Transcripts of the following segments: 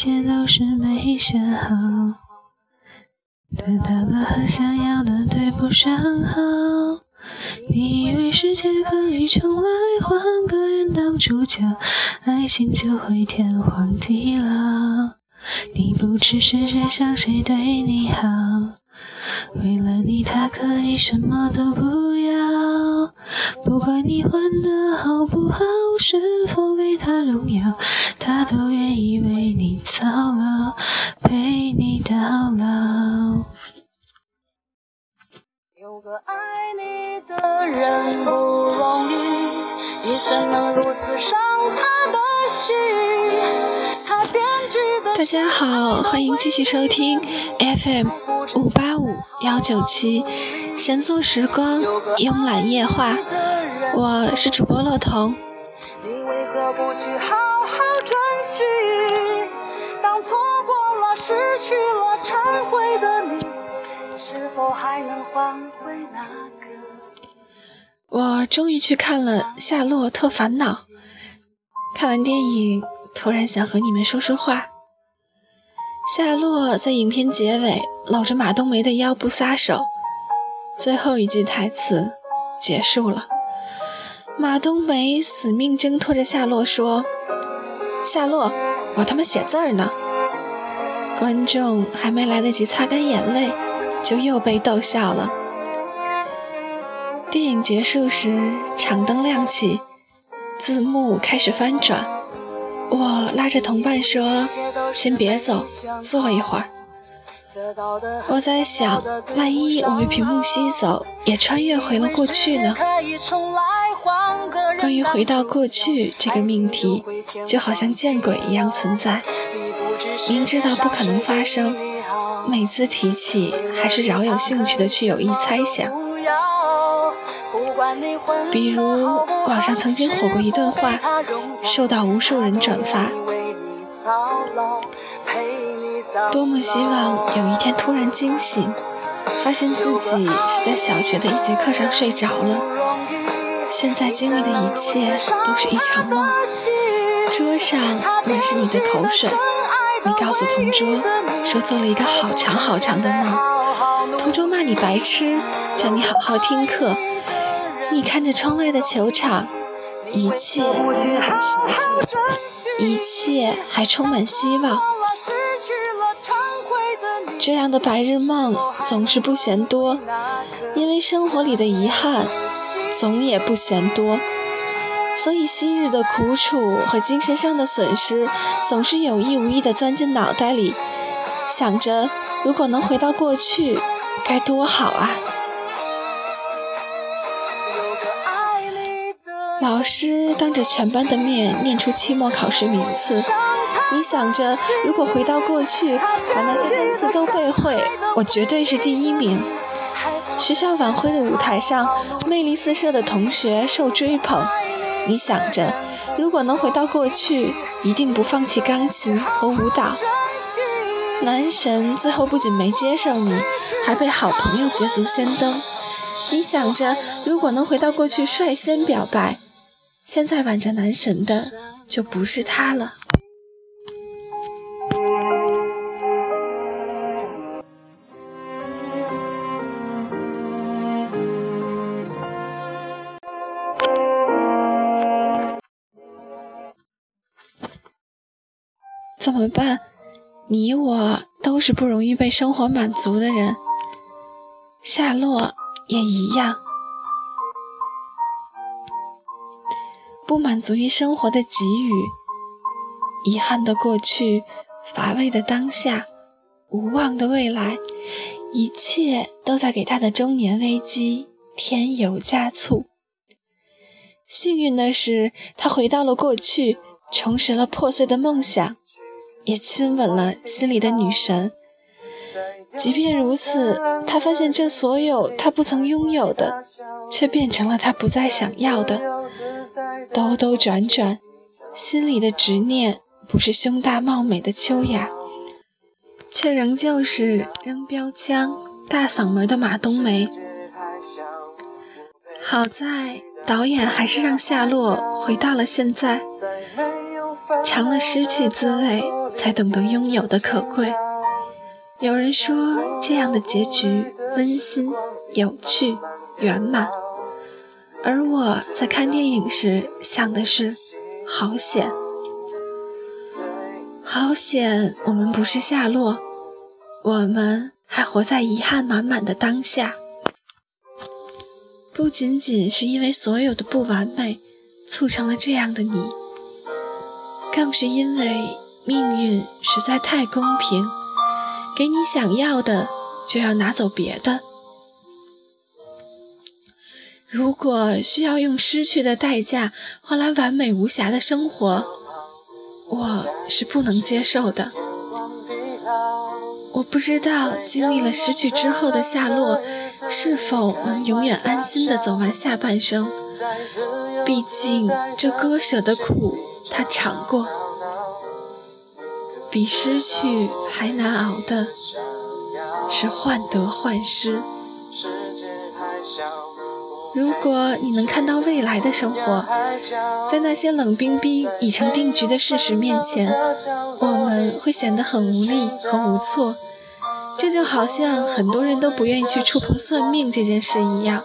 一切都是没选好，得到了很想要的对不上号。你以为世界可以重来，换个人当主角，爱情就会天荒地老。你不知世界上谁对你好，为了你他可以什么都不要。不管你混得好不好，是否给他荣耀，他都愿意为你操劳，陪你到老。有个爱你的人不容易，你怎能如此伤他的心？他惦记的大家好，欢迎继续收听 FM 五八五幺九七，闲坐时光，慵懒夜话。我是主播乐童。你为何不去好好珍失去了、忏悔的你，是否还能换回那个？我终于去看了《夏洛特烦恼》，看完电影，突然想和你们说说话。夏洛在影片结尾搂着马冬梅的腰不撒手，最后一句台词结束了。马冬梅死命挣脱着夏洛说：“夏洛，我他妈写字儿呢！”观众还没来得及擦干眼泪，就又被逗笑了。电影结束时，场灯亮起，字幕开始翻转。我拉着同伴说：“先别走，坐一会儿。”我在想，万一我被屏幕吸走，也穿越回了过去呢？关于回到过去这个命题，就好像见鬼一样存在。明知道不可能发生，每次提起还是饶有兴趣的去有意猜想。比如网上曾经火过一段话，受到无数人转发。多么希望有一天突然惊醒，发现自己是在小学的一节课上睡着了。现在经历的一切都是一场梦。桌上满是你的口水，你告诉同桌说做了一个好长好长的梦。同桌骂你白痴，叫你好好听课。你看着窗外的球场，一切都很熟悉，一切还充满希望。这样的白日梦总是不嫌多，因为生活里的遗憾总也不嫌多，所以昔日的苦楚和精神上的损失总是有意无意地钻进脑袋里，想着如果能回到过去，该多好啊！老师当着全班的面念出期末考试名次。你想着，如果回到过去，把那些单词都背会，我绝对是第一名。学校晚会的舞台上，魅力四射的同学受追捧。你想着，如果能回到过去，一定不放弃钢琴和舞蹈。男神最后不仅没接受你，还被好朋友捷足先登。你想着，如果能回到过去率先表白，现在挽着男神的就不是他了。怎么办？你我都是不容易被生活满足的人，夏洛也一样。不满足于生活的给予，遗憾的过去，乏味的当下，无望的未来，一切都在给他的中年危机添油加醋。幸运的是，他回到了过去，重拾了破碎的梦想。也亲吻了心里的女神。即便如此，他发现这所有他不曾拥有的，却变成了他不再想要的。兜兜转转，心里的执念不是胸大貌美的秋雅，却仍旧是扔标枪、大嗓门的马冬梅。好在导演还是让夏洛回到了现在，尝了失去滋味，才懂得拥有的可贵。有人说这样的结局温馨、有趣、圆满，而我在看电影时想的是，好险，好险，我们不是夏洛，我们还活在遗憾满满的当下。不仅仅是因为所有的不完美促成了这样的你，更是因为命运实在太公平，给你想要的就要拿走别的。如果需要用失去的代价换来完美无瑕的生活，我是不能接受的。我不知道经历了失去之后的夏洛。是否能永远安心地走完下半生？毕竟这割舍的苦他尝过，比失去还难熬的是患得患失。如果你能看到未来的生活，在那些冷冰冰已成定局的事实面前，我们会显得很无力和无措。这就好像很多人都不愿意去触碰算命这件事一样。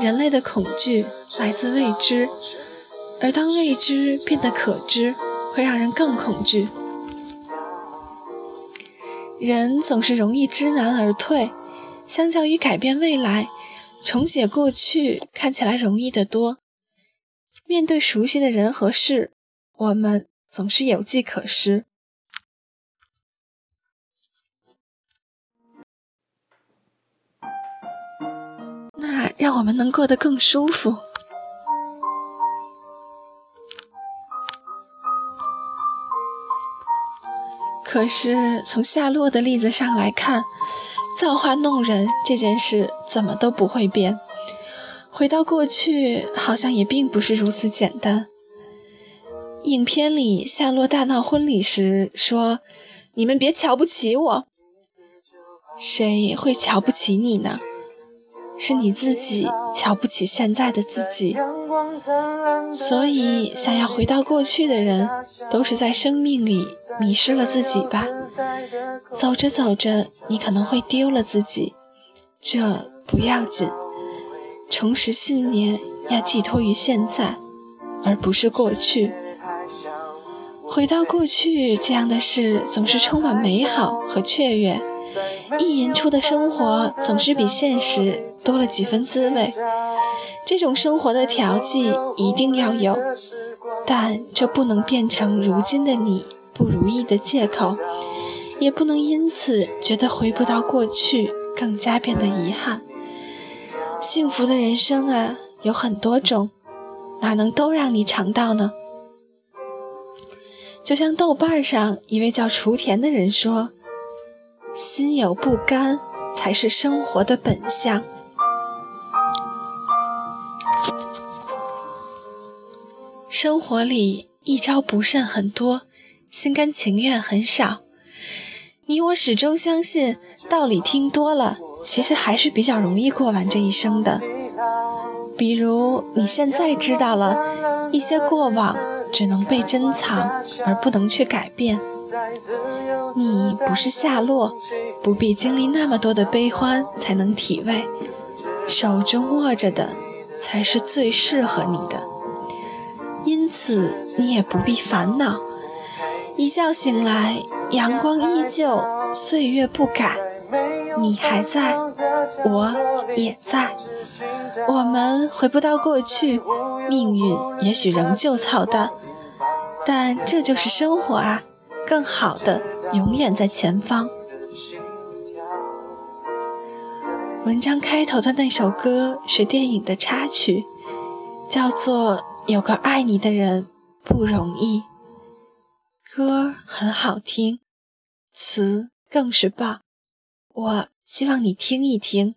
人类的恐惧来自未知，而当未知变得可知，会让人更恐惧。人总是容易知难而退，相较于改变未来，重写过去看起来容易得多。面对熟悉的人和事，我们总是有计可施。那让我们能过得更舒服。可是从夏洛的例子上来看，造化弄人这件事怎么都不会变。回到过去，好像也并不是如此简单。影片里，夏洛大闹婚礼时说：“你们别瞧不起我。”谁会瞧不起你呢？是你自己瞧不起现在的自己，所以想要回到过去的人，都是在生命里迷失了自己吧。走着走着，你可能会丢了自己，这不要紧。重拾信念要寄托于现在，而不是过去。回到过去这样的事，总是充满美好和雀跃。意淫出的生活总是比现实多了几分滋味，这种生活的调剂一定要有，但这不能变成如今的你不如意的借口，也不能因此觉得回不到过去更加变得遗憾。幸福的人生啊，有很多种，哪能都让你尝到呢？就像豆瓣上一位叫雏田的人说。心有不甘，才是生活的本相。生活里一招不慎很多，心甘情愿很少。你我始终相信，道理听多了，其实还是比较容易过完这一生的。比如你现在知道了一些过往只能被珍藏，而不能去改变。你不是夏洛，不必经历那么多的悲欢才能体味，手中握着的才是最适合你的。因此，你也不必烦恼。一觉醒来，阳光依旧，岁月不改，你还在，我也在。我们回不到过去，命运也许仍旧操蛋，但这就是生活啊。更好的永远在前方。文章开头的那首歌是电影的插曲，叫做《有个爱你的人不容易》。歌很好听，词更是棒，我希望你听一听。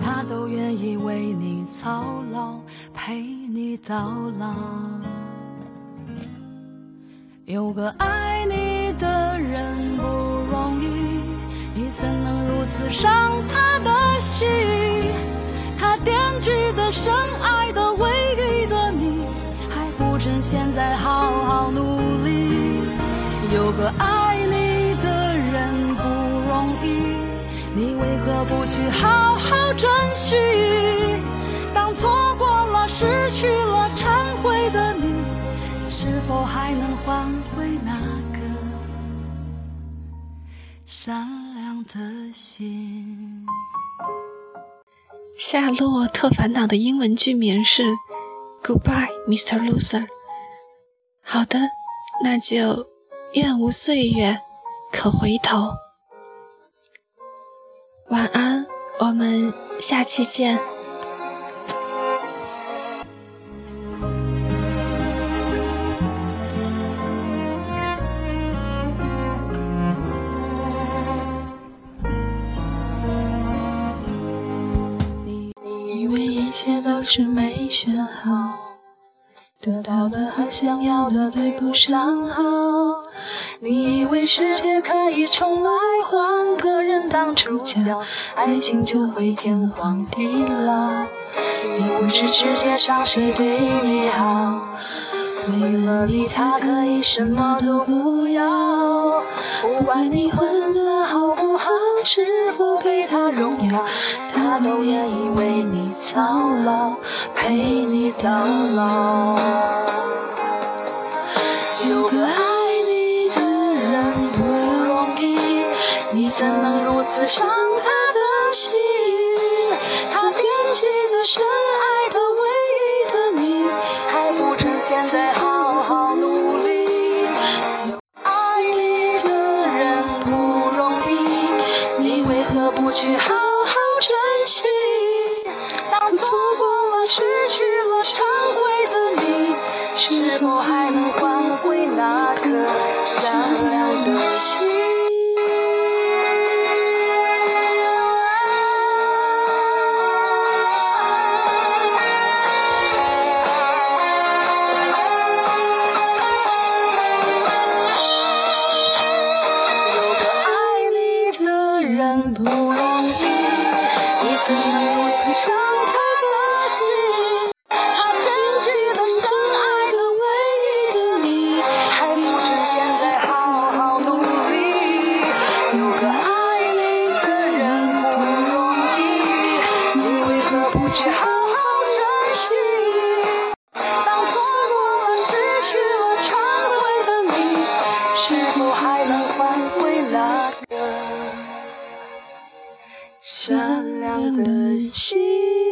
他都愿意为你操劳，陪你到老。有个爱你的人不容易，你怎能如此伤他的心？他惦记的、深爱的、唯一的你，还不趁现在好好努力。有个爱你的人不容易，你为何不去善良的心？夏洛特烦恼的英文剧名是 “Goodbye, Mr. Loser”。好的，那就愿无岁月可回头。晚安，我们下期见。是没选好，得到的和想要的对不上号。你以为世界可以重来，换个人当主角，爱情就会天荒地老。你不知世界上谁对你好，为了你他可以什么都不要。不管你混得好不好，是否给他荣耀，都愿意为你操劳，陪你到老。有个爱你的人不容易，你怎能如此伤错过了、失去了、忏悔的你，是否还能换回那颗善良的心？爱你的人不容易，你怎能如此善良的心？